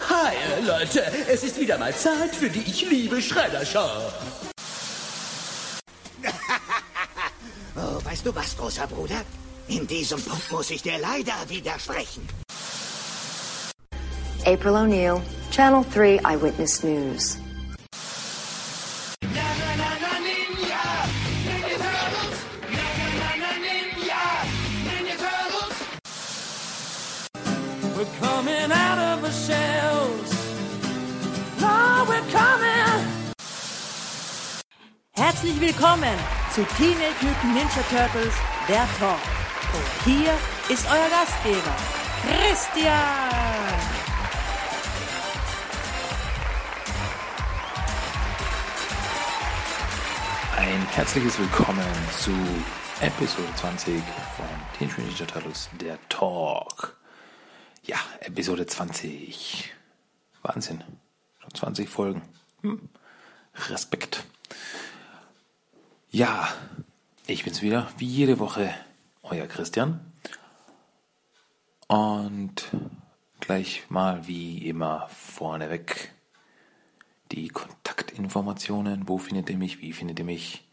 Hi, Leute, es ist wieder mal Zeit für die Ich liebe Schredder-Show. oh, weißt du was, großer Bruder? In diesem Punkt muss ich dir leider widersprechen. April O'Neil, Channel 3 Eyewitness News. Herzlich willkommen zu Teenage Mutant Ninja Turtles, der Talk. Und hier ist euer Gastgeber, Christian. Ein herzliches Willkommen zu Episode 20 von Teenage Mutant Ninja Turtles, der Talk. Ja, Episode 20. Wahnsinn. Schon 20 Folgen. Hm. Respekt. Ja, ich bin's wieder, wie jede Woche, euer Christian. Und gleich mal wie immer vorneweg die Kontaktinformationen. Wo findet ihr mich? Wie findet ihr mich?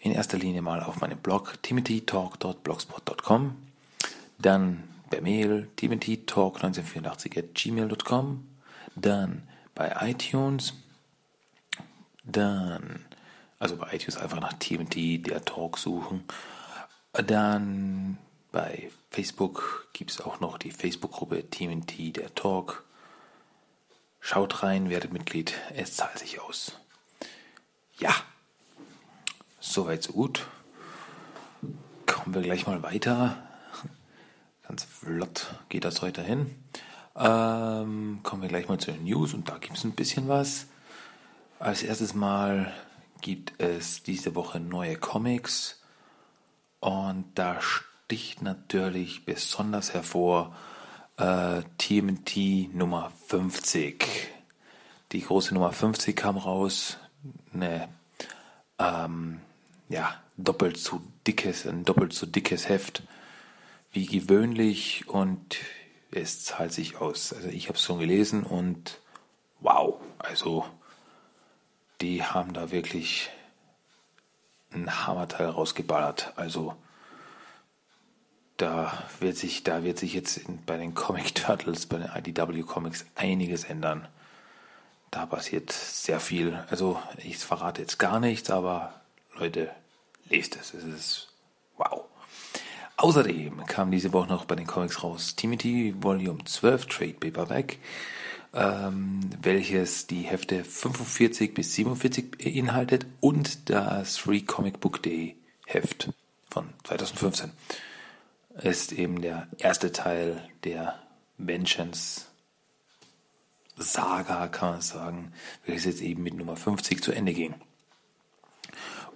In erster Linie mal auf meinem Blog timothytalk.blogspot.com. Dann per Mail timothytalk1984 at gmail.com. Dann bei iTunes. Dann, also bei iTunes einfach nach Timothy, der Talk suchen. Dann bei Facebook gibt es auch noch die Facebook-Gruppe Timothy, der Talk. Schaut rein, werdet Mitglied, es zahlt sich aus. Ja, soweit so gut. Kommen wir gleich mal weiter. Ganz flott geht das heute hin. Ähm, kommen wir gleich mal zu den News und da gibt es ein bisschen was. Als erstes Mal gibt es diese Woche neue Comics und da sticht natürlich besonders hervor äh, TMT Nummer 50. Die große Nummer 50 kam raus. Eine, ähm, ja, doppelt so dickes, ein doppelt so dickes Heft wie gewöhnlich und es zahlt sich aus. Also ich habe es schon gelesen und wow, also die haben da wirklich ein Hammerteil rausgeballert. Also da wird sich, da wird sich jetzt in, bei den Comic Turtles, bei den IDW Comics einiges ändern. Da passiert sehr viel. Also ich verrate jetzt gar nichts, aber Leute, lest es. Es ist wow. Außerdem kam diese Woche noch bei den Comics raus Timothy Volume 12 Trade Paperback, ähm, welches die Hefte 45 bis 47 beinhaltet und das Free Comic Book Day Heft von 2015 ist eben der erste Teil der Vengeance Saga, kann man sagen, welches jetzt eben mit Nummer 50 zu Ende ging.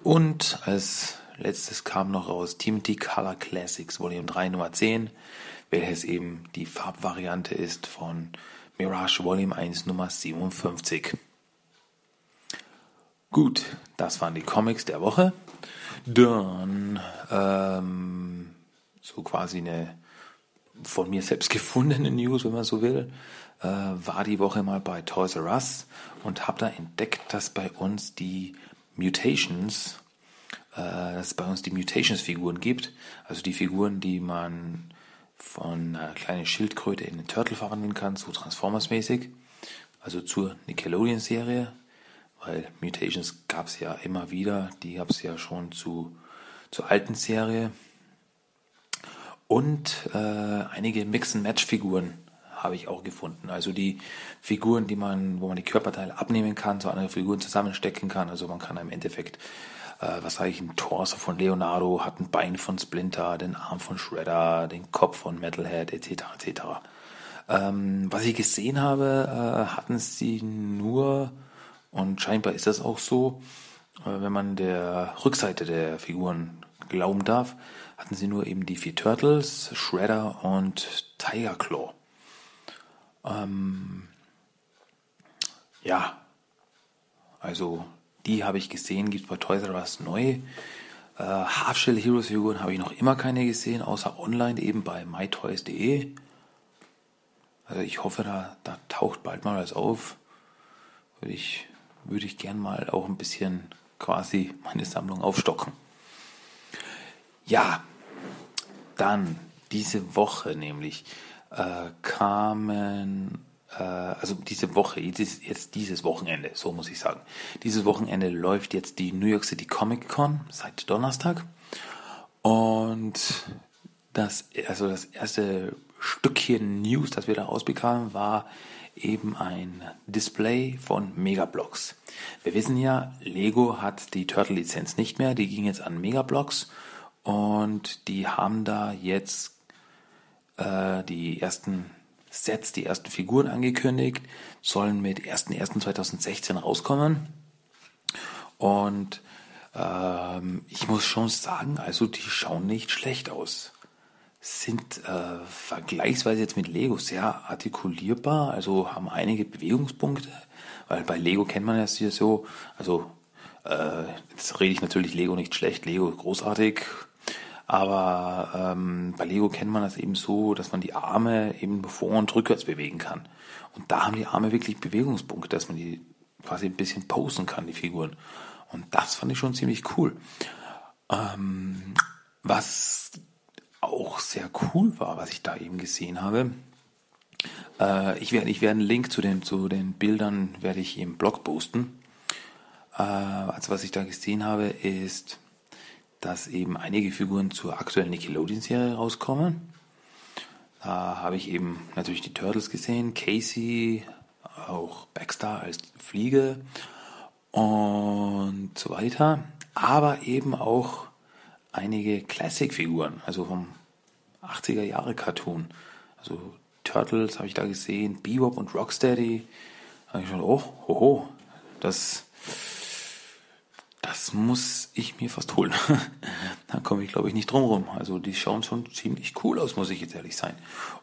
Und als letztes kam noch raus Timothy Color Classics Volume 3 Nummer 10, welches eben die Farbvariante ist von Mirage Volume 1 Nummer 57. Gut, das waren die Comics der Woche. Dann ähm, so quasi eine von mir selbst gefundene News, wenn man so will, äh, war die Woche mal bei Toys R Us und habe da entdeckt, dass bei uns die Mutations, äh, dass es bei uns die Mutations-Figuren gibt, also die Figuren, die man von einer kleinen Schildkröte in einen Turtle verwandeln kann, so Transformers-mäßig, also zur Nickelodeon-Serie, weil Mutations gab es ja immer wieder, die gab es ja schon zu, zur alten Serie, und äh, einige Mix-and-Match-Figuren habe ich auch gefunden. Also die Figuren, die man, wo man die Körperteile abnehmen kann, so andere Figuren zusammenstecken kann. Also man kann im Endeffekt, äh, was sage ich, ein Torso von Leonardo, hat ein Bein von Splinter, den Arm von Shredder, den Kopf von Metalhead, etc. etc. Ähm, was ich gesehen habe, äh, hatten sie nur, und scheinbar ist das auch so, äh, wenn man der Rückseite der Figuren glauben darf, hatten sie nur eben die vier Turtles, Shredder und Tiger Claw. Ähm, ja, also die habe ich gesehen, gibt bei Toys R Us neu. Äh, Half-Shell Heroes Figuren habe ich noch immer keine gesehen, außer online eben bei mytoys.de. Also ich hoffe, da, da taucht bald mal was auf. Würde ich, würde ich gern mal auch ein bisschen quasi meine Sammlung aufstocken. Ja, dann diese Woche nämlich äh, kamen, also diese Woche, jetzt, dieses Wochenende, so muss ich sagen. Dieses Wochenende läuft jetzt die New York City Comic Con seit Donnerstag. Und das, also das erste Stückchen News, das wir da rausbekamen, war eben ein Display von Megablocks. Wir wissen ja, Lego hat die Turtle-Lizenz nicht mehr, die ging jetzt an Megablocks und die haben da jetzt äh, die ersten Sets, die ersten Figuren angekündigt, sollen mit 1.1.2016 rauskommen. Und ähm, ich muss schon sagen, also die schauen nicht schlecht aus. Sind äh, vergleichsweise jetzt mit Lego sehr artikulierbar, also haben einige Bewegungspunkte, weil bei Lego kennt man das hier so, also äh, jetzt rede ich natürlich Lego nicht schlecht, Lego großartig, aber ähm, bei Lego kennt man das eben so, dass man die Arme eben vor und rückwärts bewegen kann. Und da haben die Arme wirklich Bewegungspunkte, dass man die quasi ein bisschen posen kann, die Figuren. Und das fand ich schon ziemlich cool. Ähm, was auch sehr cool war, was ich da eben gesehen habe. Äh, ich werde ich werde einen Link zu den, zu den Bildern werde ich im Blog posten. Äh, also was ich da gesehen habe, ist, dass eben einige Figuren zur aktuellen Nickelodeon-Serie rauskommen. Da habe ich eben natürlich die Turtles gesehen, Casey, auch Baxter als Fliege und so weiter. Aber eben auch einige Classic-Figuren, also vom 80er Jahre Cartoon. Also Turtles habe ich da gesehen, Bebop und Rocksteady. Da habe ich schon, oh, hoho, das, das muss ich mir fast holen. da komme ich, glaube ich, nicht drum rum. Also die schauen schon ziemlich cool aus, muss ich jetzt ehrlich sein.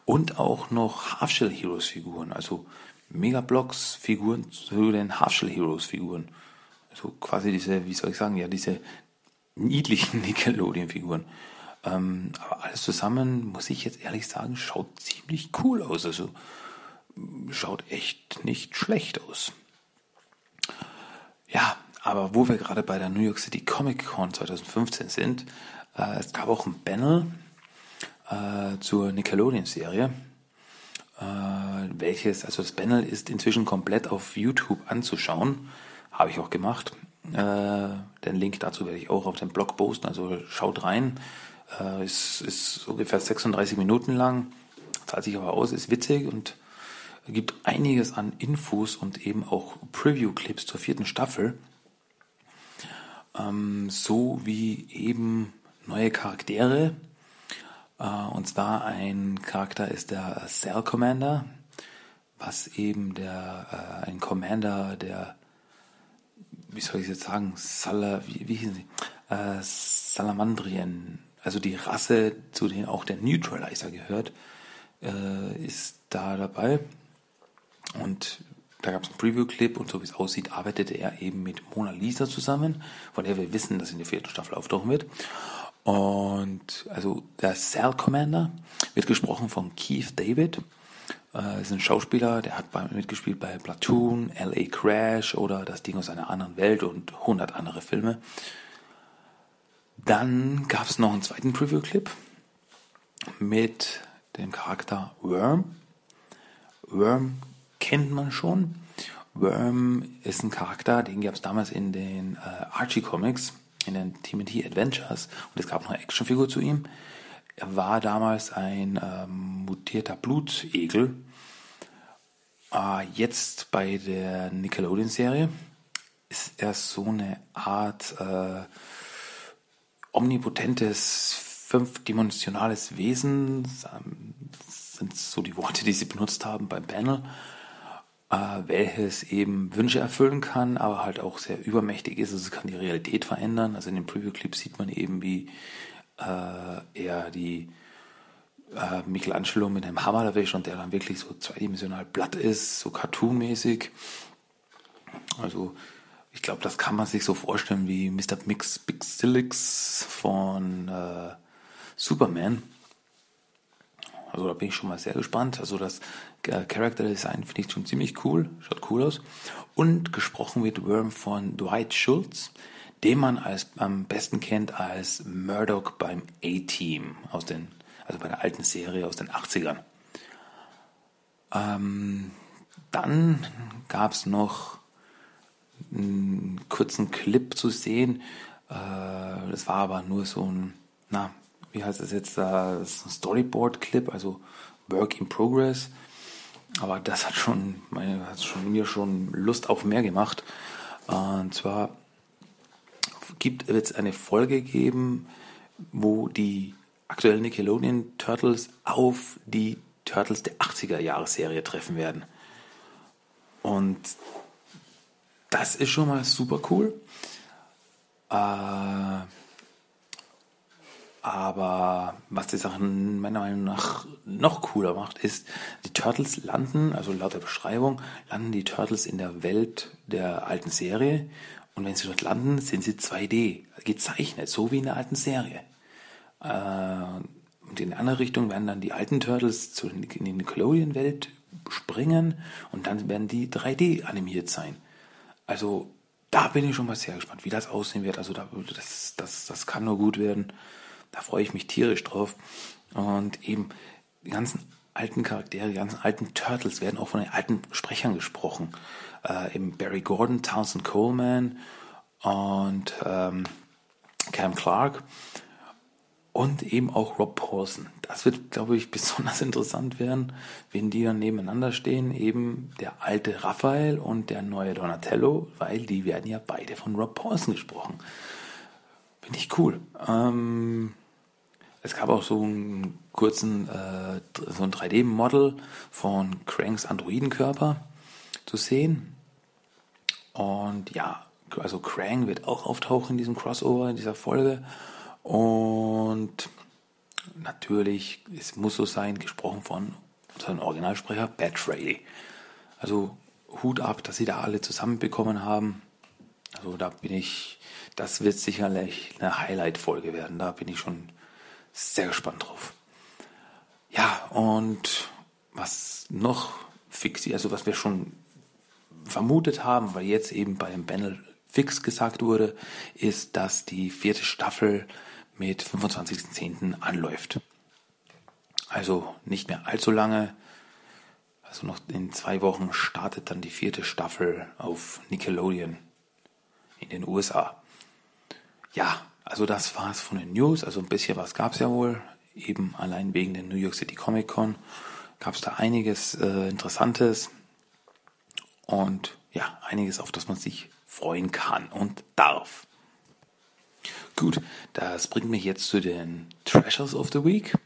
Und auch noch Half-Shell Heroes Figuren, also Megablocks Figuren zu den Half-Shell Heroes Figuren. Also quasi diese, wie soll ich sagen, ja, diese niedlichen Nickelodeon-Figuren. Ähm, aber alles zusammen, muss ich jetzt ehrlich sagen, schaut ziemlich cool aus. Also schaut echt nicht schlecht aus. Ja, aber wo wir gerade bei der New York City Comic Con 2015 sind, äh, es gab auch ein Panel äh, zur Nickelodeon-Serie, äh, welches, also das Panel ist inzwischen komplett auf YouTube anzuschauen. Habe ich auch gemacht. Äh, den Link dazu werde ich auch auf dem Blog posten, also schaut rein. Äh, ist, ist ungefähr 36 Minuten lang, zahlt sich aber aus, ist witzig und gibt einiges an Infos und eben auch Preview-Clips zur vierten Staffel. Ähm, so wie eben neue Charaktere. Äh, und zwar ein Charakter ist der Cell Commander, was eben der, äh, ein Commander der wie soll ich jetzt sagen, Sala, wie, wie hießen sie? Äh, Salamandrien, also die Rasse, zu denen auch der Neutralizer gehört, äh, ist da dabei. Und da gab es einen Preview-Clip und so wie es aussieht, arbeitete er eben mit Mona Lisa zusammen, von der wir wissen, dass in der vierten Staffel auftauchen wird. Und also der Cell Commander wird gesprochen von Keith David. Äh, ist ein Schauspieler, der hat bei, mitgespielt bei Platoon, LA Crash oder Das Ding aus einer anderen Welt und 100 andere Filme. Dann gab es noch einen zweiten Preview-Clip mit dem Charakter Worm. Worm kennt man schon. Worm ist ein Charakter, den gab es damals in den äh, Archie Comics, in den TMT Adventures und es gab noch eine Actionfigur zu ihm. Er war damals ein ähm, mutierter Blutegel. Äh, jetzt bei der Nickelodeon-Serie ist er so eine Art äh, omnipotentes, fünfdimensionales Wesen. Das sind so die Worte, die sie benutzt haben beim Panel. Äh, welches eben Wünsche erfüllen kann, aber halt auch sehr übermächtig ist. Also es kann die Realität verändern. Also in dem Preview-Clip sieht man eben, wie äh, er die äh, Michelangelo mit einem Hammer erwischt und der dann wirklich so zweidimensional platt ist, so cartoonmäßig. Also ich glaube, das kann man sich so vorstellen wie Mr. Mix Pixelix von äh, Superman. Also da bin ich schon mal sehr gespannt. Also das Character Design finde ich schon ziemlich cool, schaut cool aus. Und gesprochen wird Worm von Dwight Schultz, den man als, am besten kennt als Murdoch beim A-Team aus den, also bei der alten Serie aus den 80ern. Ähm, dann gab es noch einen kurzen Clip zu sehen. Äh, das war aber nur so ein, na, wie heißt das jetzt, äh, Storyboard-Clip, also Work in Progress. Aber das hat schon, meine, hat schon mir schon Lust auf mehr gemacht. Und zwar gibt es eine Folge geben, wo die aktuellen Nickelodeon Turtles auf die Turtles der 80er Jahre Serie treffen werden. Und das ist schon mal super cool. Äh, aber was die Sachen meiner Meinung nach noch cooler macht, ist, die Turtles landen, also laut der Beschreibung, landen die Turtles in der Welt der alten Serie. Und wenn sie dort landen, sind sie 2D, gezeichnet, so wie in der alten Serie. Äh, und in die andere Richtung werden dann die alten Turtles in die Nickelodeon-Welt springen und dann werden die 3D animiert sein. Also da bin ich schon mal sehr gespannt, wie das aussehen wird. Also da, das, das, das kann nur gut werden. Da freue ich mich tierisch drauf. Und eben die ganzen alten Charaktere, die ganzen alten Turtles werden auch von den alten Sprechern gesprochen. Äh, eben Barry Gordon, Townsend Coleman und ähm, Cam Clark und eben auch Rob Paulson. Das wird, glaube ich, besonders interessant werden, wenn die dann nebeneinander stehen, eben der alte Raphael und der neue Donatello, weil die werden ja beide von Rob Paulson gesprochen. Finde ich cool. Ähm, es gab auch so einen kurzen, äh, so ein 3D-Model von Cranks Androidenkörper zu sehen. Und ja, also Krang wird auch auftauchen in diesem Crossover, in dieser Folge. Und natürlich, es muss so sein, gesprochen von unserem Originalsprecher Bat Rayleigh. Also Hut ab, dass sie da alle zusammenbekommen haben. Also da bin ich, das wird sicherlich eine Highlight-Folge werden. Da bin ich schon sehr gespannt drauf. Ja, und was noch fix, also was wir schon vermutet haben, weil jetzt eben beim Panel fix gesagt wurde, ist, dass die vierte Staffel mit 25.10. anläuft. Also nicht mehr allzu lange. Also noch in zwei Wochen startet dann die vierte Staffel auf Nickelodeon in den USA. Ja, also das war's von den News. Also ein bisschen was gab's ja wohl. Eben allein wegen der New York City Comic Con gab's da einiges äh, Interessantes. Und ja, einiges, auf das man sich freuen kann und darf. Gut, das bringt mich jetzt zu den Treasures of the Week.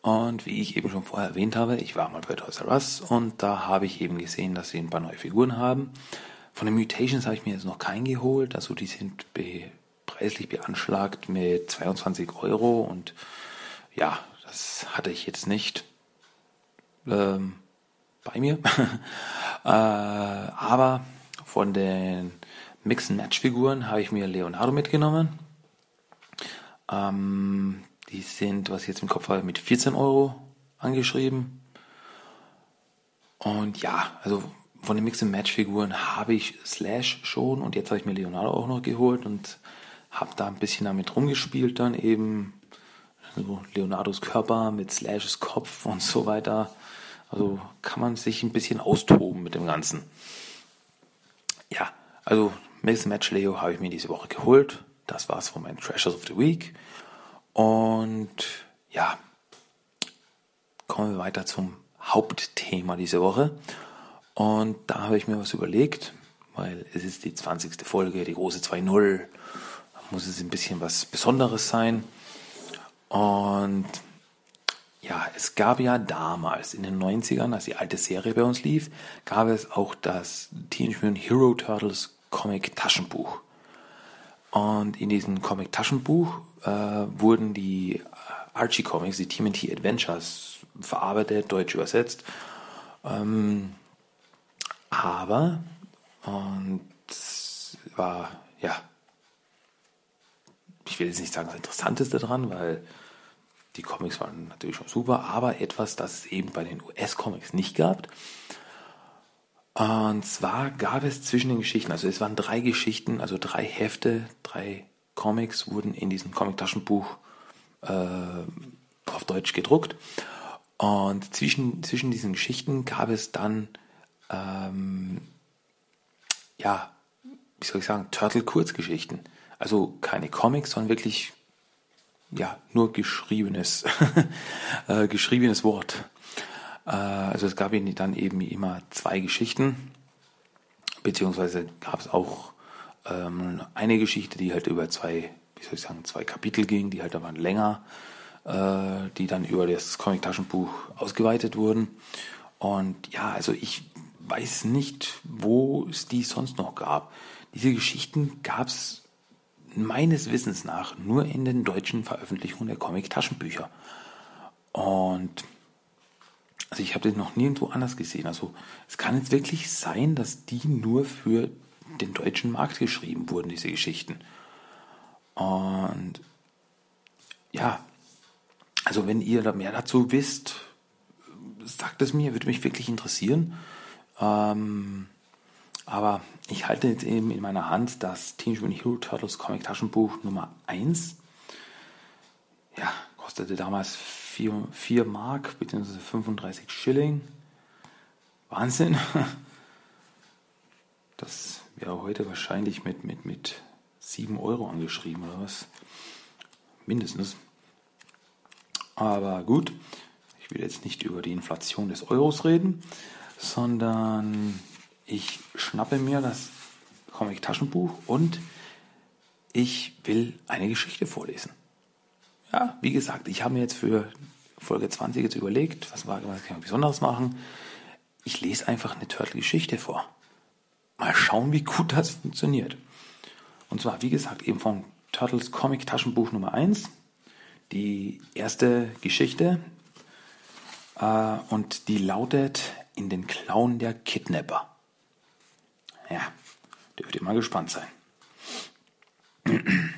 Und wie ich eben schon vorher erwähnt habe, ich war mal bei Toys R Us und da habe ich eben gesehen, dass sie ein paar neue Figuren haben. Von den Mutations habe ich mir jetzt noch keinen geholt. Also die sind preislich beanschlagt mit 22 Euro und ja, das hatte ich jetzt nicht ähm, bei mir. äh, aber von den Mix-and-Match-Figuren habe ich mir Leonardo mitgenommen. Ähm, die sind, was ich jetzt im Kopf habe, mit 14 Euro angeschrieben. Und ja, also von den Mix-and-Match-Figuren habe ich Slash schon und jetzt habe ich mir Leonardo auch noch geholt und habe da ein bisschen damit rumgespielt dann eben. Also Leonardos Körper mit Slashes Kopf und so weiter. Also kann man sich ein bisschen austoben mit dem Ganzen. Ja, also Mix Match Leo habe ich mir diese Woche geholt. Das war's von meinen Treasures of the Week. Und ja, kommen wir weiter zum Hauptthema diese Woche. Und da habe ich mir was überlegt, weil es ist die 20. Folge, die große 2.0. Muss es ein bisschen was Besonderes sein. Und ja, es gab ja damals in den 90ern, als die alte Serie bei uns lief, gab es auch das Teenage Mutant Hero Turtles Comic Taschenbuch. Und in diesem Comic-Taschenbuch äh, wurden die Archie Comics, die TMNT Adventures, verarbeitet, deutsch übersetzt. Ähm, aber, und war, ja, ich will jetzt nicht sagen das Interessanteste daran, weil Die Comics waren natürlich schon super, aber etwas, das es eben bei den US-Comics nicht gab. Und zwar gab es zwischen den Geschichten, also es waren drei Geschichten, also drei Hefte, drei Comics wurden in diesem Comic-Taschenbuch äh, auf Deutsch gedruckt. Und zwischen, zwischen diesen Geschichten gab es dann, ähm, ja, wie soll ich sagen, Turtle-Kurzgeschichten. Also keine Comics, sondern wirklich, ja, nur geschriebenes, äh, geschriebenes Wort. Äh, also es gab dann eben immer zwei Geschichten, beziehungsweise gab es auch ähm, eine Geschichte, die halt über zwei, wie soll ich sagen, zwei Kapitel ging, die halt aber länger, äh, die dann über das Comic-Taschenbuch ausgeweitet wurden. Und ja, also ich weiß nicht, wo es die sonst noch gab. Diese Geschichten gab es meines Wissens nach nur in den deutschen Veröffentlichungen der Comic-Taschenbücher. Und also ich habe den noch nirgendwo anders gesehen. Also es kann jetzt wirklich sein, dass die nur für den deutschen Markt geschrieben wurden, diese Geschichten. Und ja, also wenn ihr da mehr dazu wisst, sagt es mir, würde mich wirklich interessieren. Ähm, aber ich halte jetzt eben in meiner Hand das Teenage Mutant Hero Turtles Comic Taschenbuch Nummer 1. Ja, kostete damals 4, 4 Mark bzw. 35 Schilling. Wahnsinn. Das wäre heute wahrscheinlich mit, mit, mit 7 Euro angeschrieben oder was. Mindestens. Aber gut, ich will jetzt nicht über die Inflation des Euros reden, sondern ich schnappe mir das Comic-Taschenbuch und ich will eine Geschichte vorlesen ja, wie gesagt, ich habe mir jetzt für Folge 20 jetzt überlegt, was, war, was kann ich Besonderes machen. Ich lese einfach eine Turtle-Geschichte vor. Mal schauen, wie gut das funktioniert. Und zwar, wie gesagt, eben von Turtles Comic Taschenbuch Nummer 1. Die erste Geschichte. Äh, und die lautet In den Klauen der Kidnapper. Ja, dürft ihr mal gespannt sein.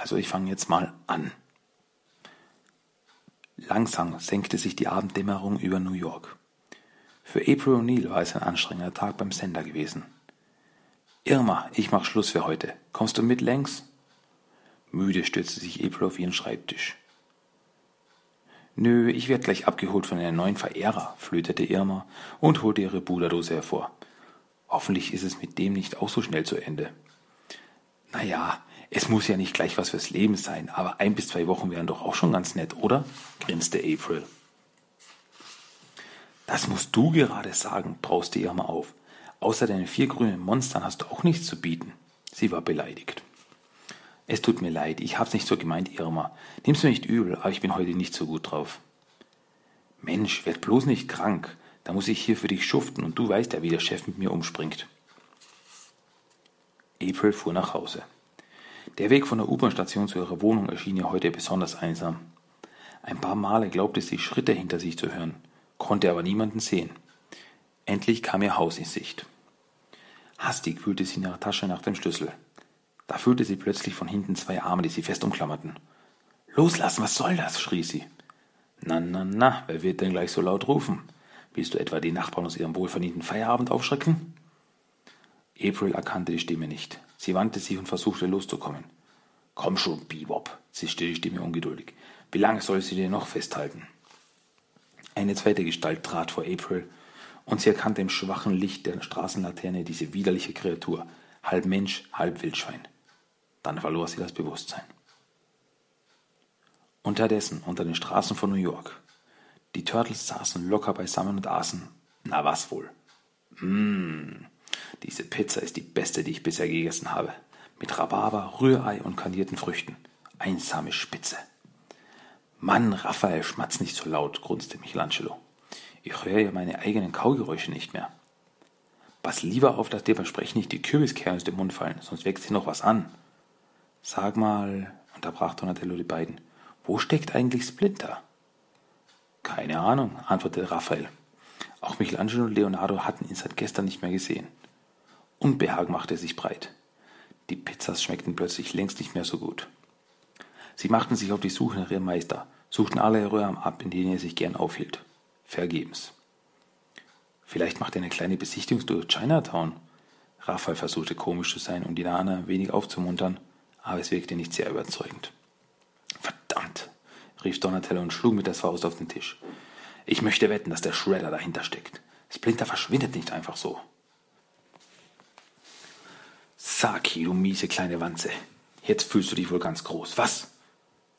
Also ich fange jetzt mal an. Langsam senkte sich die Abenddämmerung über New York. Für April O'Neill war es ein anstrengender Tag beim Sender gewesen. Irma, ich mach Schluss für heute. Kommst du mit längs? Müde stürzte sich April auf ihren Schreibtisch. Nö, ich werd gleich abgeholt von einem neuen Verehrer, flötete Irma und holte ihre Buderdose hervor. Hoffentlich ist es mit dem nicht auch so schnell zu Ende. Naja, es muss ja nicht gleich was fürs Leben sein, aber ein bis zwei Wochen wären doch auch schon ganz nett, oder? grinste April. Das musst du gerade sagen, brauste Irma auf. Außer deinen vier grünen Monstern hast du auch nichts zu bieten. Sie war beleidigt. Es tut mir leid, ich hab's nicht so gemeint, Irma. Nimm's mir nicht übel, aber ich bin heute nicht so gut drauf. Mensch, werd bloß nicht krank. Da muss ich hier für dich schuften und du weißt ja, wie der Chef mit mir umspringt. April fuhr nach Hause. Der Weg von der U-Bahn-Station zu ihrer Wohnung erschien ihr heute besonders einsam. Ein paar Male glaubte sie Schritte hinter sich zu hören, konnte aber niemanden sehen. Endlich kam ihr Haus in Sicht. Hastig wühlte sie in ihrer Tasche nach dem Schlüssel. Da fühlte sie plötzlich von hinten zwei Arme, die sie fest umklammerten. Loslassen, was soll das? schrie sie. Na, na, na, wer wird denn gleich so laut rufen? Willst du etwa die Nachbarn aus ihrem wohlverdienten Feierabend aufschrecken? April erkannte die Stimme nicht. Sie wandte sich und versuchte loszukommen. Komm schon, Bebop, zischte die Stimme ungeduldig. Wie lange soll sie dir noch festhalten? Eine zweite Gestalt trat vor April, und sie erkannte im schwachen Licht der Straßenlaterne diese widerliche Kreatur, halb Mensch, halb Wildschwein. Dann verlor sie das Bewusstsein. Unterdessen, unter den Straßen von New York. Die Turtles saßen locker beisammen und aßen. Na was wohl? Mmh, diese Pizza ist die beste, die ich bisher gegessen habe. Mit Rhabarber, Rührei und kandierten Früchten. Einsame Spitze. Mann, Raphael, schmatz nicht so laut, grunzte Michelangelo. Ich höre ja meine eigenen Kaugeräusche nicht mehr. Pass lieber auf, dass dir beim Sprechen nicht die Kürbiskerne aus dem Mund fallen, sonst wächst dir noch was an. Sag mal, unterbrach Donatello die beiden, wo steckt eigentlich Splinter? Keine Ahnung, antwortete Raphael. Auch Michelangelo und Leonardo hatten ihn seit gestern nicht mehr gesehen. Unbehagen machte sich breit. Die Pizzas schmeckten plötzlich längst nicht mehr so gut. Sie machten sich auf die Suche nach ihrem Meister, suchten alle Räume ab, in denen er sich gern aufhielt. Vergebens. Vielleicht macht er eine kleine Besichtigung durch Chinatown. Raphael versuchte komisch zu sein, um die Nana ein wenig aufzumuntern, aber es wirkte nicht sehr überzeugend. Rief Donatello und schlug mit der Faust auf den Tisch. Ich möchte wetten, dass der Shredder dahinter steckt. Splinter verschwindet nicht einfach so. Saki, du miese kleine Wanze. Jetzt fühlst du dich wohl ganz groß. Was?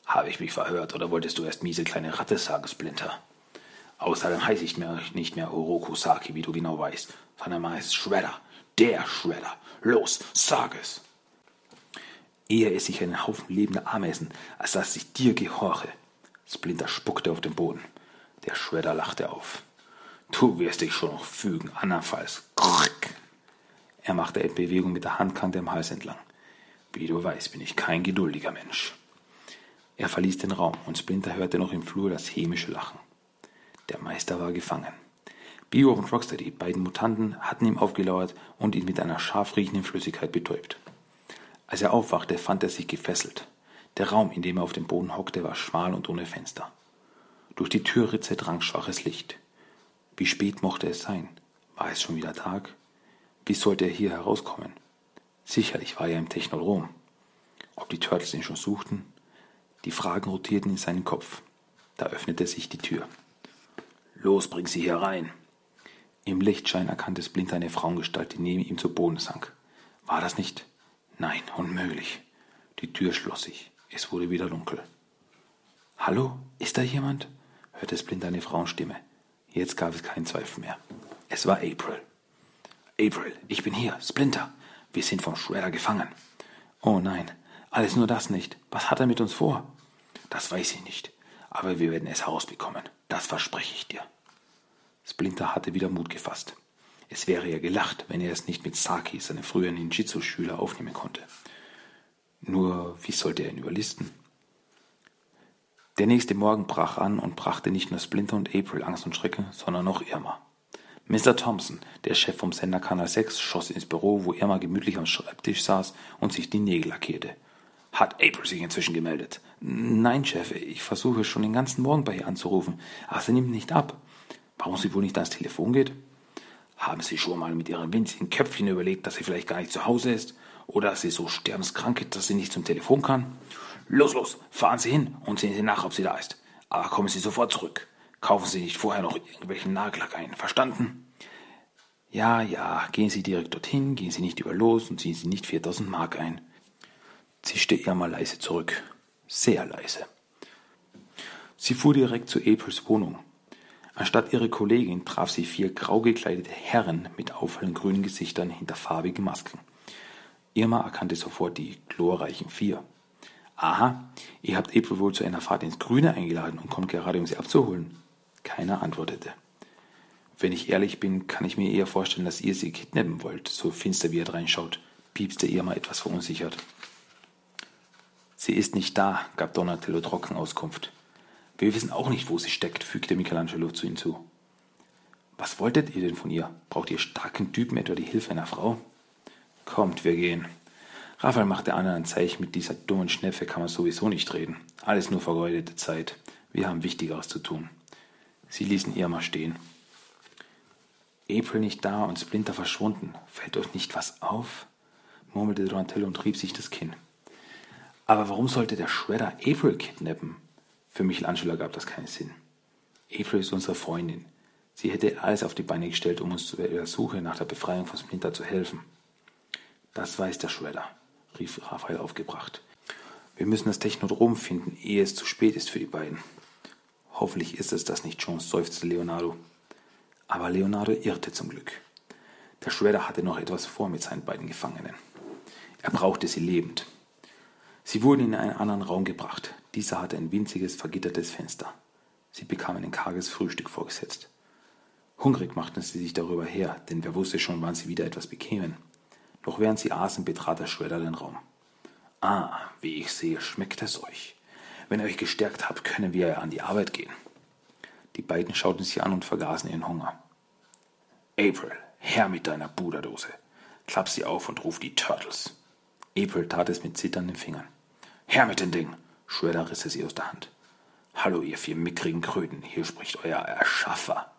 Habe ich mich verhört oder wolltest du erst miese kleine Ratte sagen, Splinter? Außerdem heiße ich mehr, nicht mehr Oroku Saki, wie du genau weißt, sondern man heißt Shredder. Der Shredder. Los, sag es. Eher esse ich einen Haufen lebender Ameisen, als dass ich dir gehorche. Splinter spuckte auf den Boden. Der Shredder lachte auf. Du wirst dich schon noch fügen, andernfalls. Krrk. Er machte eine Bewegung mit der Handkante am Hals entlang. Wie du weißt, bin ich kein geduldiger Mensch. Er verließ den Raum und Splinter hörte noch im Flur das hämische Lachen. Der Meister war gefangen. Bio und Rocksteady, beiden Mutanten, hatten ihm aufgelauert und ihn mit einer scharf riechenden Flüssigkeit betäubt. Als er aufwachte, fand er sich gefesselt. Der Raum, in dem er auf dem Boden hockte, war schmal und ohne Fenster. Durch die Türritze drang schwaches Licht. Wie spät mochte es sein? War es schon wieder Tag? Wie sollte er hier herauskommen? Sicherlich war er im Technodrom. Ob die Turtles ihn schon suchten? Die Fragen rotierten in seinem Kopf. Da öffnete sich die Tür. Los, bring sie hier rein. Im Lichtschein erkannte Splinter eine Frauengestalt, die neben ihm zu Boden sank. War das nicht? Nein, unmöglich. Die Tür schloss sich. Es wurde wieder dunkel. Hallo, ist da jemand? hörte Splinter eine Frauenstimme. Jetzt gab es keinen Zweifel mehr. Es war April. April, ich bin hier, Splinter. Wir sind vom Shredder gefangen. Oh nein, alles nur das nicht. Was hat er mit uns vor? Das weiß ich nicht. Aber wir werden es herausbekommen. Das verspreche ich dir. Splinter hatte wieder Mut gefasst. Es wäre ja gelacht, wenn er es nicht mit Saki, seinem früheren Ninjitsu-Schüler, aufnehmen konnte. Nur, wie sollte er ihn überlisten? Der nächste Morgen brach an und brachte nicht nur Splinter und April Angst und Schrecken, sondern auch Irma. Mr. Thompson, der Chef vom Sender Kanal 6, schoss ins Büro, wo Irma gemütlich am Schreibtisch saß und sich die Nägel lackierte. Hat April sich inzwischen gemeldet? Nein, Chef, ich versuche schon den ganzen Morgen bei ihr anzurufen, aber sie nimmt nicht ab. Warum sie wohl nicht ans Telefon geht? Haben Sie schon mal mit Ihrem winzigen Köpfchen überlegt, dass sie vielleicht gar nicht zu Hause ist? Oder dass sie so sterbenskrank ist, dass sie nicht zum Telefon kann? Los, los, fahren Sie hin und sehen Sie nach, ob sie da ist. Aber kommen Sie sofort zurück. Kaufen Sie nicht vorher noch irgendwelchen Nagellack ein. Verstanden? Ja, ja, gehen Sie direkt dorthin, gehen Sie nicht über los und ziehen Sie nicht 4000 Mark ein. Zischte mal leise zurück. Sehr leise. Sie fuhr direkt zu Aprils Wohnung. Anstatt ihrer Kollegin traf sie vier grau gekleidete Herren mit auffallend grünen Gesichtern hinter farbigen Masken. Irma erkannte sofort die glorreichen vier. Aha, ihr habt April wohl zu einer Fahrt ins Grüne eingeladen und kommt gerade, um sie abzuholen. Keiner antwortete. Wenn ich ehrlich bin, kann ich mir eher vorstellen, dass ihr sie kidnappen wollt, so finster wie er reinschaut, piepste Irma etwas verunsichert. Sie ist nicht da, gab Donatello trocken Auskunft. Wir wissen auch nicht, wo sie steckt, fügte Michelangelo zu ihm zu. Was wolltet ihr denn von ihr? Braucht ihr starken Typen etwa die Hilfe einer Frau? Kommt, wir gehen. Raphael machte Anna ein Zeichen, mit dieser dummen Schnepfe kann man sowieso nicht reden. Alles nur vergeudete Zeit. Wir haben Wichtigeres zu tun. Sie ließen Irma stehen. April nicht da und Splinter verschwunden. Fällt euch nicht was auf? murmelte Donatello und rieb sich das Kinn. Aber warum sollte der Shredder April kidnappen? Für Michelangelo gab das keinen Sinn. April ist unsere Freundin. Sie hätte alles auf die Beine gestellt, um uns bei der Suche nach der Befreiung von Splinter zu helfen. Das weiß der Shredder, rief Raphael aufgebracht. Wir müssen das Technodrom finden, ehe es zu spät ist für die beiden. Hoffentlich ist es das nicht schon, seufzte Leonardo. Aber Leonardo irrte zum Glück. Der Shredder hatte noch etwas vor mit seinen beiden Gefangenen. Er brauchte sie lebend. Sie wurden in einen anderen Raum gebracht. Dieser hatte ein winziges, vergittertes Fenster. Sie bekamen ein karges Frühstück vorgesetzt. Hungrig machten sie sich darüber her, denn wer wusste schon, wann sie wieder etwas bekämen. Doch während sie aßen, betrat der Schredder den Raum. Ah, wie ich sehe, schmeckt es euch. Wenn ihr euch gestärkt habt, können wir an die Arbeit gehen. Die beiden schauten sich an und vergaßen ihren Hunger. April, her mit deiner Buderdose. Klapp sie auf und ruf die Turtles. April tat es mit zitternden Fingern. Her mit den Ding! Shredder riss es ihr aus der Hand. Hallo, ihr vier mickrigen Kröten, hier spricht euer Erschaffer.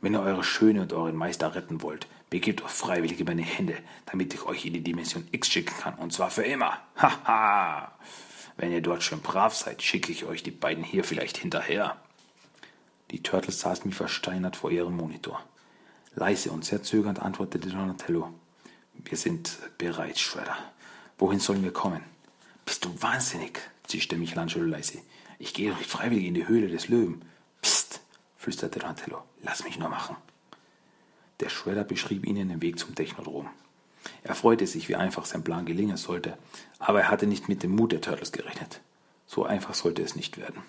Wenn ihr eure Schöne und euren Meister retten wollt, begebt euch freiwillig in meine Hände, damit ich euch in die Dimension X schicken kann, und zwar für immer. Haha! Wenn ihr dort schön brav seid, schicke ich euch die beiden hier vielleicht hinterher. Die Turtles saßen wie versteinert vor ihrem Monitor. Leise und sehr zögernd antwortete Donatello. Wir sind bereit, Shredder. Wohin sollen wir kommen? Bist du wahnsinnig? zischte Michelangelo leise. Ich gehe doch nicht freiwillig in die Höhle des Löwen. Psst, flüsterte Donatello. Lass mich nur machen. Der Shredder beschrieb ihnen den Weg zum Technodrom. Er freute sich, wie einfach sein Plan gelingen sollte, aber er hatte nicht mit dem Mut der Turtles gerechnet. So einfach sollte es nicht werden.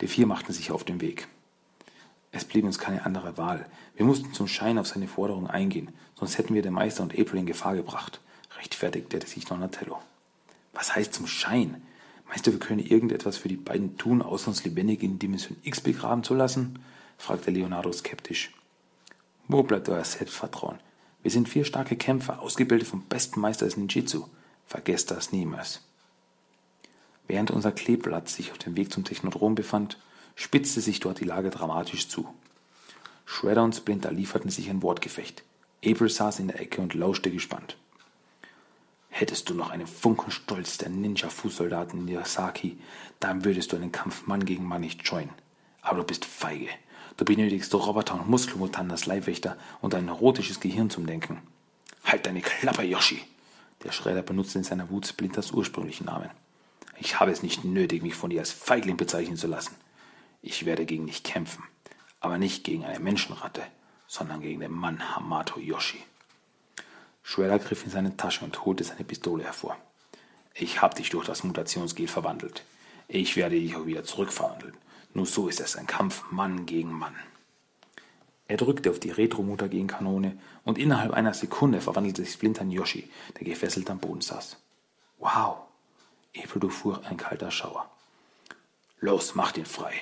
Die vier machten sich auf den Weg. Es blieb uns keine andere Wahl. Wir mussten zum Schein auf seine Forderung eingehen, sonst hätten wir den Meister und April in Gefahr gebracht, rechtfertigte sich Donatello. Was heißt zum Schein? Meinst du, wir können irgendetwas für die beiden tun, außer uns lebendig in Dimension X begraben zu lassen? fragte Leonardo skeptisch. Wo bleibt euer Selbstvertrauen? Wir sind vier starke Kämpfer, ausgebildet vom besten Meister des Ninjitsu. Vergesst das niemals. Während unser Kleeblatt sich auf dem Weg zum Technodrom befand, spitzte sich dort die Lage dramatisch zu. Shredder und Splinter lieferten sich ein Wortgefecht. April saß in der Ecke und lauschte gespannt. Hättest du noch einen Funken Stolz der Ninja-Fußsoldaten in dir, Saki, dann würdest du einen Kampf Mann gegen Mann nicht scheuen. Aber du bist feige. Du benötigst Roboter und Muskelmutanten als Leibwächter und ein neurotisches Gehirn zum Denken. Halt deine Klappe, Yoshi! Der Schredder benutzte in seiner Wut Splinters ursprünglichen Namen. Ich habe es nicht nötig, mich von dir als Feigling bezeichnen zu lassen. Ich werde gegen dich kämpfen, aber nicht gegen eine Menschenratte, sondern gegen den Mann Hamato Yoshi. Shredder griff in seine Tasche und holte seine Pistole hervor. Ich habe dich durch das Mutationsgel verwandelt. Ich werde dich auch wieder zurückverwandeln. Nur so ist es ein Kampf Mann gegen Mann. Er drückte auf die Retro-Mutagen-Kanone und innerhalb einer Sekunde verwandelte sich Splinter in Yoshi, der gefesselt am Boden saß. Wow! April durchfuhr ein kalter Schauer. Los, macht ihn frei,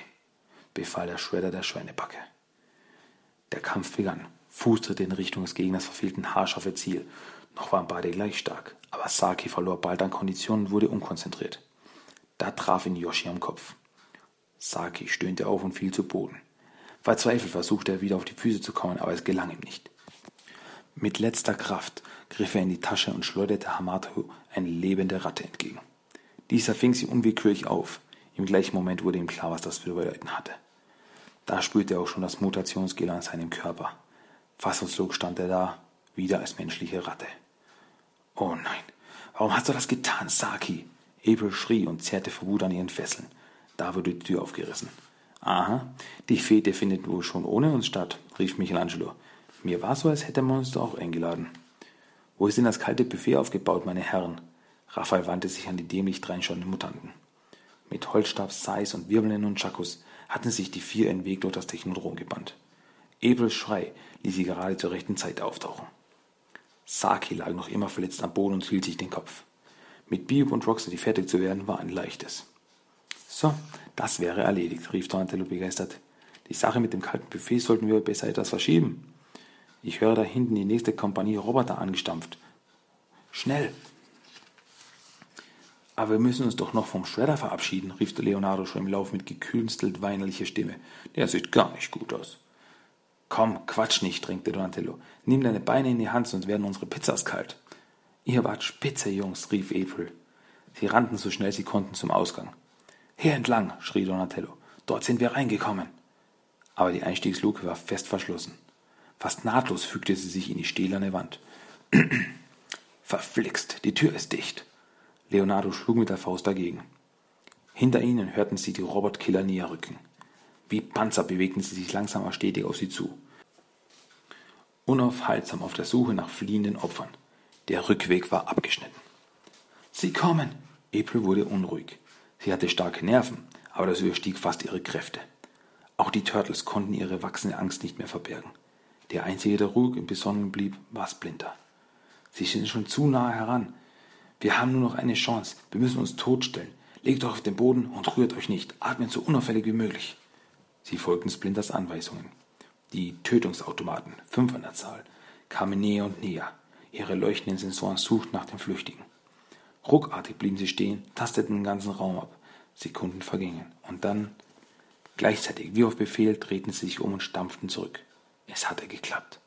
befahl der Shredder der Schweinebacke. Der Kampf begann. Fußtritte in Richtung des Gegners verfehlten haarscharfe Ziel. Noch waren beide gleich stark, aber Saki verlor bald an Konditionen und wurde unkonzentriert. Da traf ihn Yoshi am Kopf. Saki stöhnte auf und fiel zu Boden. Verzweifelt versuchte er wieder auf die Füße zu kommen, aber es gelang ihm nicht. Mit letzter Kraft griff er in die Tasche und schleuderte Hamato eine lebende Ratte entgegen. Dieser fing sie unwillkürlich auf. Im gleichen Moment wurde ihm klar, was das zu bedeuten hatte. Da spürte er auch schon das Mutationsgel an seinem Körper. Fassungslos stand er da, wieder als menschliche Ratte. Oh nein, warum hast du das getan, Saki? April schrie und zerrte vor Wut an ihren Fesseln. Da wurde die Tür aufgerissen. Aha, die Fete findet wohl schon ohne uns statt, rief Michelangelo. Mir war so, als hätte man uns doch auch eingeladen. Wo ist denn das kalte Buffet aufgebaut, meine Herren? Raphael wandte sich an die dämlich dreinschauenden Mutanten. Mit Holzstab, Sais und wirbelnden und Chakus hatten sich die vier ihren Weg durch das Technodrom gebannt. Aprils Schrei ließ sie gerade zur rechten Zeit auftauchen. Saki lag noch immer verletzt am Boden und hielt sich den Kopf. Mit Bebop und Roxy fertig zu werden, war ein leichtes. So, das wäre erledigt, rief Donatello begeistert. Die Sache mit dem kalten Buffet sollten wir besser etwas verschieben. Ich höre da hinten die nächste Kompanie Roboter angestampft. Schnell! Aber wir müssen uns doch noch vom Shredder verabschieden, rief Leonardo schon im Lauf mit gekünstelt weinerlicher Stimme. Der sieht gar nicht gut aus. Komm, quatsch nicht, drängte Donatello. Nimm deine Beine in die Hand, sonst werden unsere Pizzas kalt. Ihr wart spitze, Jungs, rief April. Sie rannten so schnell sie konnten zum Ausgang. Hier entlang, schrie Donatello. Dort sind wir reingekommen. Aber die Einstiegsluke war fest verschlossen. Fast nahtlos fügte sie sich in die stählerne Wand. Verflixt, die Tür ist dicht. Leonardo schlug mit der Faust dagegen. Hinter ihnen hörten sie die Robotkiller näher rücken. Wie Panzer bewegten sie sich langsam aber stetig auf sie zu. Unaufhaltsam auf der Suche nach fliehenden Opfern. Der Rückweg war abgeschnitten. Sie kommen! April wurde unruhig. Sie hatte starke Nerven, aber das überstieg fast ihre Kräfte. Auch die Turtles konnten ihre wachsende Angst nicht mehr verbergen. Der einzige, der ruhig und besonnen blieb, war Splinter. Sie sind schon zu nahe heran. Wir haben nur noch eine Chance. Wir müssen uns totstellen. Legt euch auf den Boden und rührt euch nicht. Atmet so unauffällig wie möglich. Sie folgten Splinters Anweisungen. Die Tötungsautomaten, fünf an der Zahl, kamen näher und näher. Ihre leuchtenden Sensoren suchten nach den Flüchtigen. Ruckartig blieben sie stehen, tasteten den ganzen Raum ab. Sekunden vergingen. Und dann, gleichzeitig, wie auf Befehl, drehten sie sich um und stampften zurück. Es hatte geklappt.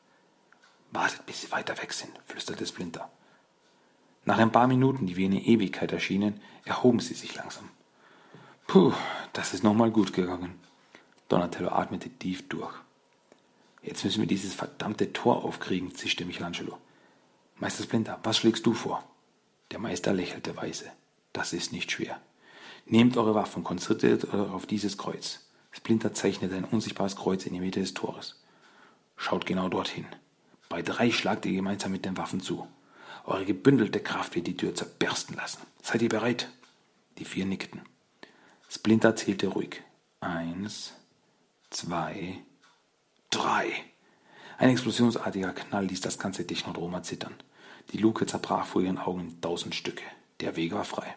Wartet, bis sie weiter weg sind, flüsterte Splinter. Nach ein paar Minuten, die wie eine Ewigkeit erschienen, erhoben sie sich langsam. Puh, das ist nochmal gut gegangen. Donatello atmete tief durch. Jetzt müssen wir dieses verdammte Tor aufkriegen, zischte Michelangelo. Meister Splinter, was schlägst du vor? Der Meister lächelte weise. Das ist nicht schwer. Nehmt eure Waffen, konzentriert euch auf dieses Kreuz. Splinter zeichnete ein unsichtbares Kreuz in die Mitte des Tores. Schaut genau dorthin. Bei drei schlagt ihr gemeinsam mit den Waffen zu. Eure gebündelte Kraft wird die Tür zerbersten lassen. Seid ihr bereit? Die vier nickten. Splinter zählte ruhig. Eins, zwei, drei. Ein explosionsartiger Knall ließ das ganze Technodrom zittern. Die Luke zerbrach vor ihren Augen in tausend Stücke. Der Weg war frei.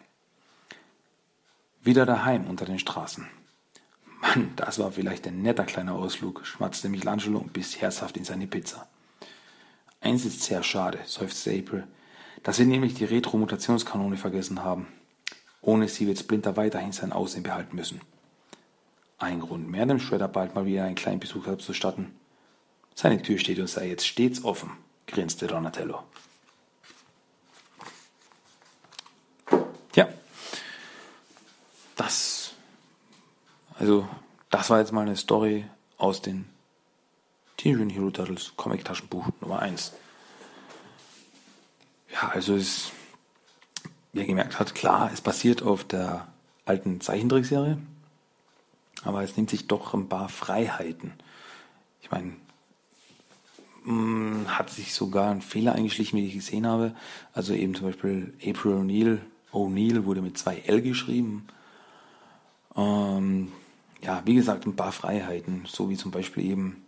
Wieder daheim unter den Straßen. Mann, das war vielleicht ein netter kleiner Ausflug, schmatzte Michelangelo und biss herzhaft in seine Pizza. Eins ist sehr schade, seufzte April, dass wir nämlich die Retro-Mutationskanone vergessen haben. Ohne sie wird Splinter weiterhin sein Aussehen behalten müssen. Ein Grund mehr, dem Shredder bald mal wieder einen kleinen Besuch abzustatten. Seine Tür steht und sei jetzt stets offen, grinste Donatello. Ja, das, also, das war jetzt mal eine Story aus den Teenage Hero Turtles Comic Taschenbuch Nummer 1. Ja, also es, wie ihr gemerkt habt, klar, es basiert auf der alten Zeichentrickserie, aber es nimmt sich doch ein paar Freiheiten. Ich meine, mm, hat sich sogar ein Fehler eingeschlichen, wie ich gesehen habe. Also eben zum Beispiel April O'Neil, O'Neil wurde mit zwei L geschrieben. Ähm, ja, wie gesagt, ein paar Freiheiten, so wie zum Beispiel eben,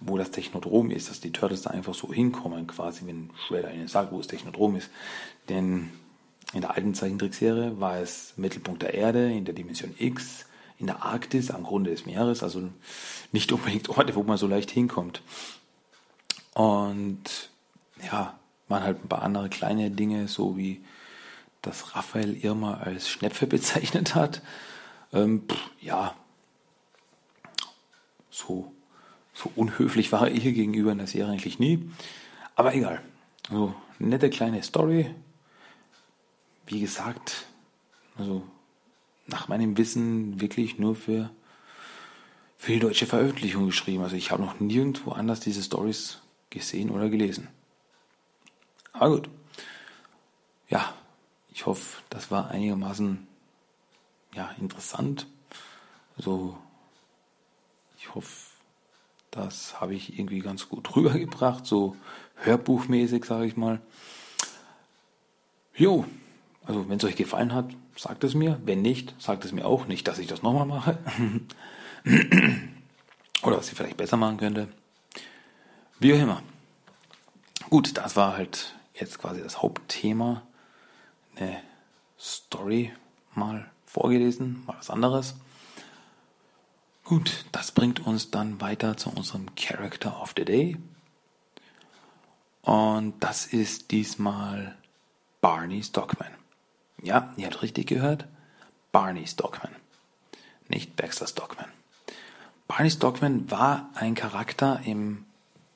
wo das Technodrom ist, dass die Turtles da einfach so hinkommen, quasi, wenn Shredder ihnen sagt, wo das Technodrom ist. Denn in der alten Zeichentrickserie war es Mittelpunkt der Erde, in der Dimension X, in der Arktis, am Grunde des Meeres, also nicht unbedingt Orte, wo man so leicht hinkommt. Und ja, waren halt ein paar andere kleine Dinge, so wie dass Raphael Irma als Schnepfe bezeichnet hat. Ähm, pff, ja, so, so unhöflich war er ihr gegenüber in der Serie eigentlich nie. Aber egal. Also, nette kleine Story. Wie gesagt, also nach meinem Wissen wirklich nur für, für die deutsche Veröffentlichung geschrieben. Also ich habe noch nirgendwo anders diese Stories gesehen oder gelesen. Aber gut. Ja, ich hoffe, das war einigermaßen ja, interessant. Also ich hoffe, das habe ich irgendwie ganz gut rübergebracht, so hörbuchmäßig, sage ich mal. Jo, also wenn es euch gefallen hat, sagt es mir. Wenn nicht, sagt es mir auch nicht, dass ich das nochmal mache. Oder was ich vielleicht besser machen könnte. Wie auch immer. Gut, das war halt jetzt quasi das Hauptthema. Eine Story mal vorgelesen, mal was anderes. Gut, das bringt uns dann weiter zu unserem Character of the Day. Und das ist diesmal Barney Stockman. Ja, ihr habt richtig gehört. Barney Stockman. Nicht Baxter Stockman. Barney Stockman war ein Charakter im,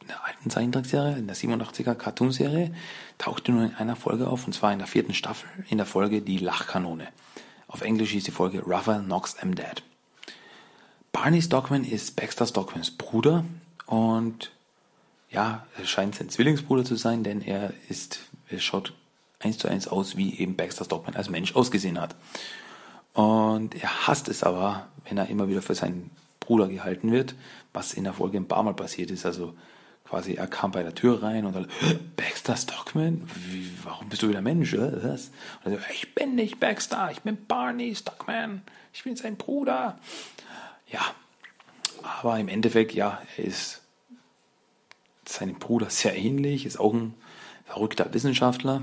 in der alten Zeichentrickserie, in der 87er Cartoonserie, tauchte nur in einer Folge auf, und zwar in der vierten Staffel, in der Folge Die Lachkanone. Auf Englisch hieß die Folge Rougher Knocks Em Dead. Barney Stockman ist Baxter Stockmans Bruder und ja, er scheint sein Zwillingsbruder zu sein, denn er ist, er schaut eins zu eins aus, wie eben Baxter Stockman als Mensch ausgesehen hat. Und er hasst es aber, wenn er immer wieder für seinen Bruder gehalten wird, was in der Folge ein paar Mal passiert ist. Also quasi, er kam bei der Tür rein und dann, Baxter Stockman? Wie, warum bist du wieder Mensch? Was? Und er so, ich bin nicht Baxter, ich bin Barney Stockman, ich bin sein Bruder. Ja, aber im Endeffekt, ja, er ist seinem Bruder sehr ähnlich, ist auch ein verrückter Wissenschaftler.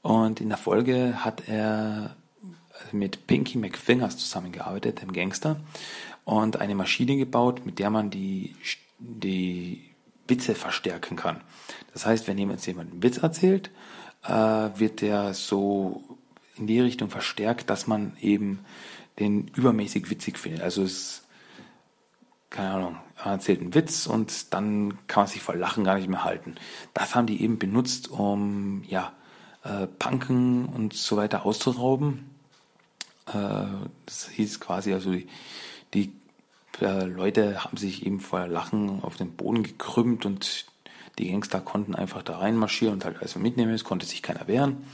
Und in der Folge hat er mit Pinky McFingers zusammengearbeitet, dem Gangster, und eine Maschine gebaut, mit der man die, die Witze verstärken kann. Das heißt, wenn jemand jemand einen Witz erzählt, äh, wird der so in die Richtung verstärkt, dass man eben den übermäßig witzig findet. Also es, keine Ahnung, er erzählt einen Witz und dann kann man sich vor Lachen gar nicht mehr halten. Das haben die eben benutzt, um ja äh, Punken und so weiter auszurauben. Äh, das hieß quasi, also die, die äh, Leute haben sich eben vor Lachen auf den Boden gekrümmt und die Gangster konnten einfach da reinmarschieren und halt alles mitnehmen. Es konnte sich keiner wehren.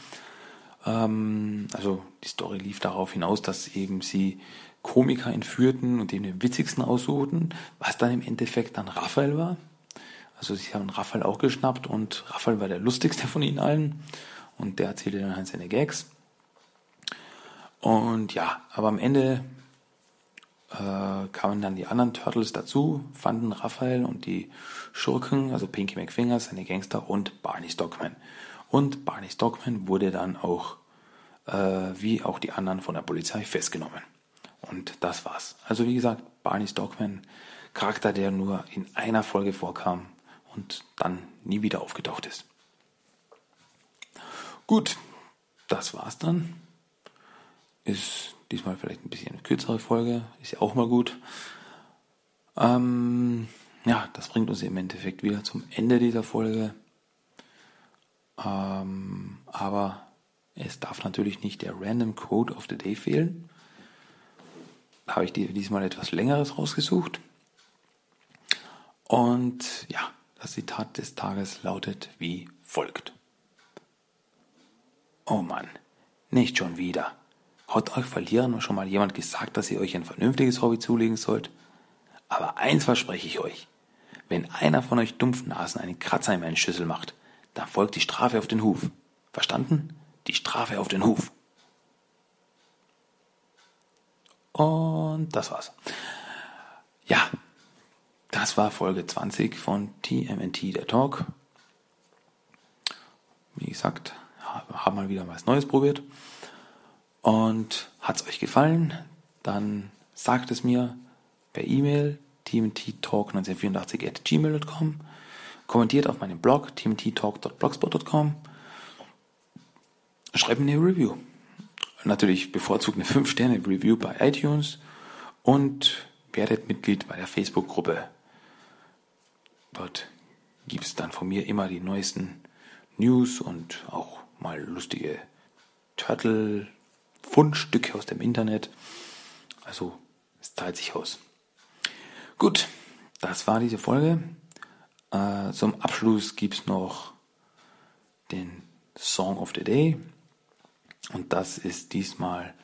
Ähm, also die Story lief darauf hinaus, dass eben sie Komiker entführten und eben den witzigsten aussuchten, was dann im Endeffekt dann Raphael war. Also sie haben Raphael auch geschnappt und Raphael war der lustigste von ihnen allen und der erzählte dann halt seine Gags. Und ja, aber am Ende äh, kamen dann die anderen Turtles dazu, fanden Raphael und die Schurken, also Pinky McFingers, seine Gangster und Barney Stockman. Und Barney Stockman wurde dann auch, äh, wie auch die anderen von der Polizei, festgenommen. Und das war's. Also wie gesagt, Barney Stockman, Charakter, der nur in einer Folge vorkam und dann nie wieder aufgetaucht ist. Gut, das war's dann. Ist diesmal vielleicht ein bisschen eine kürzere Folge, ist ja auch mal gut. Ähm, ja, das bringt uns im Endeffekt wieder zum Ende dieser Folge. Ähm, aber es darf natürlich nicht der Random Quote of the Day fehlen. Da habe ich dir diesmal etwas längeres rausgesucht. Und ja, das Zitat des Tages lautet wie folgt. Oh Mann, nicht schon wieder. Hat euch verlieren schon mal jemand gesagt, dass ihr euch ein vernünftiges Hobby zulegen sollt? Aber eins verspreche ich euch. Wenn einer von euch Dumpfnasen einen Kratzer in meine Schüssel macht, dann folgt die Strafe auf den Huf. Verstanden? Die Strafe auf den Huf. Und das war's. Ja, das war Folge 20 von TMNT, der Talk. Wie gesagt, haben mal wieder was Neues probiert. Und hat es euch gefallen, dann sagt es mir per E-Mail tmttalk1984 at gmail.com. Kommentiert auf meinem Blog tmttalk.blogspot.com. Schreibt mir eine Review. Natürlich bevorzugt eine 5-Sterne-Review bei iTunes und werdet Mitglied bei der Facebook-Gruppe. Dort gibt es dann von mir immer die neuesten News und auch mal lustige Turtle-Fundstücke aus dem Internet. Also es zahlt sich aus. Gut, das war diese Folge. Äh, zum Abschluss gibt es noch den Song of the Day. Und das ist diesmal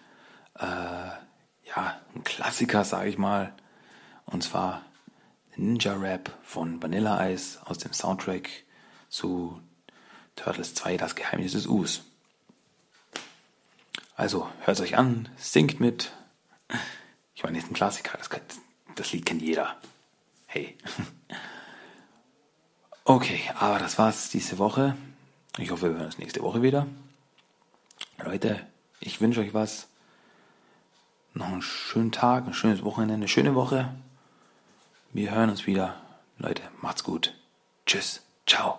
äh, ja, ein Klassiker, sage ich mal. Und zwar Ninja Rap von Vanilla Ice aus dem Soundtrack zu Turtles 2, das Geheimnis des Us. Also hört es euch an, singt mit. Ich meine, ist ein Klassiker, das, kann, das Lied kennt jeder. Hey. Okay, aber das war's diese Woche. Ich hoffe, wir hören uns nächste Woche wieder. Leute, ich wünsche euch was. Noch einen schönen Tag, ein schönes Wochenende, eine schöne Woche. Wir hören uns wieder. Leute, macht's gut. Tschüss. Ciao.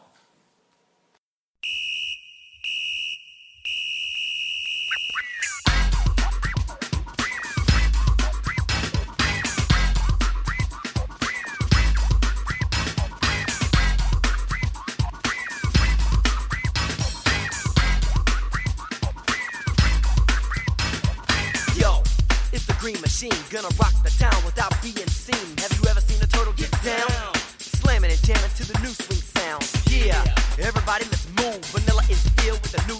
Machine. Gonna rock the town without being seen. Have you ever seen a turtle get down? Slamming and jamming to the new swing sound. Yeah, everybody let's move. Vanilla is filled with a new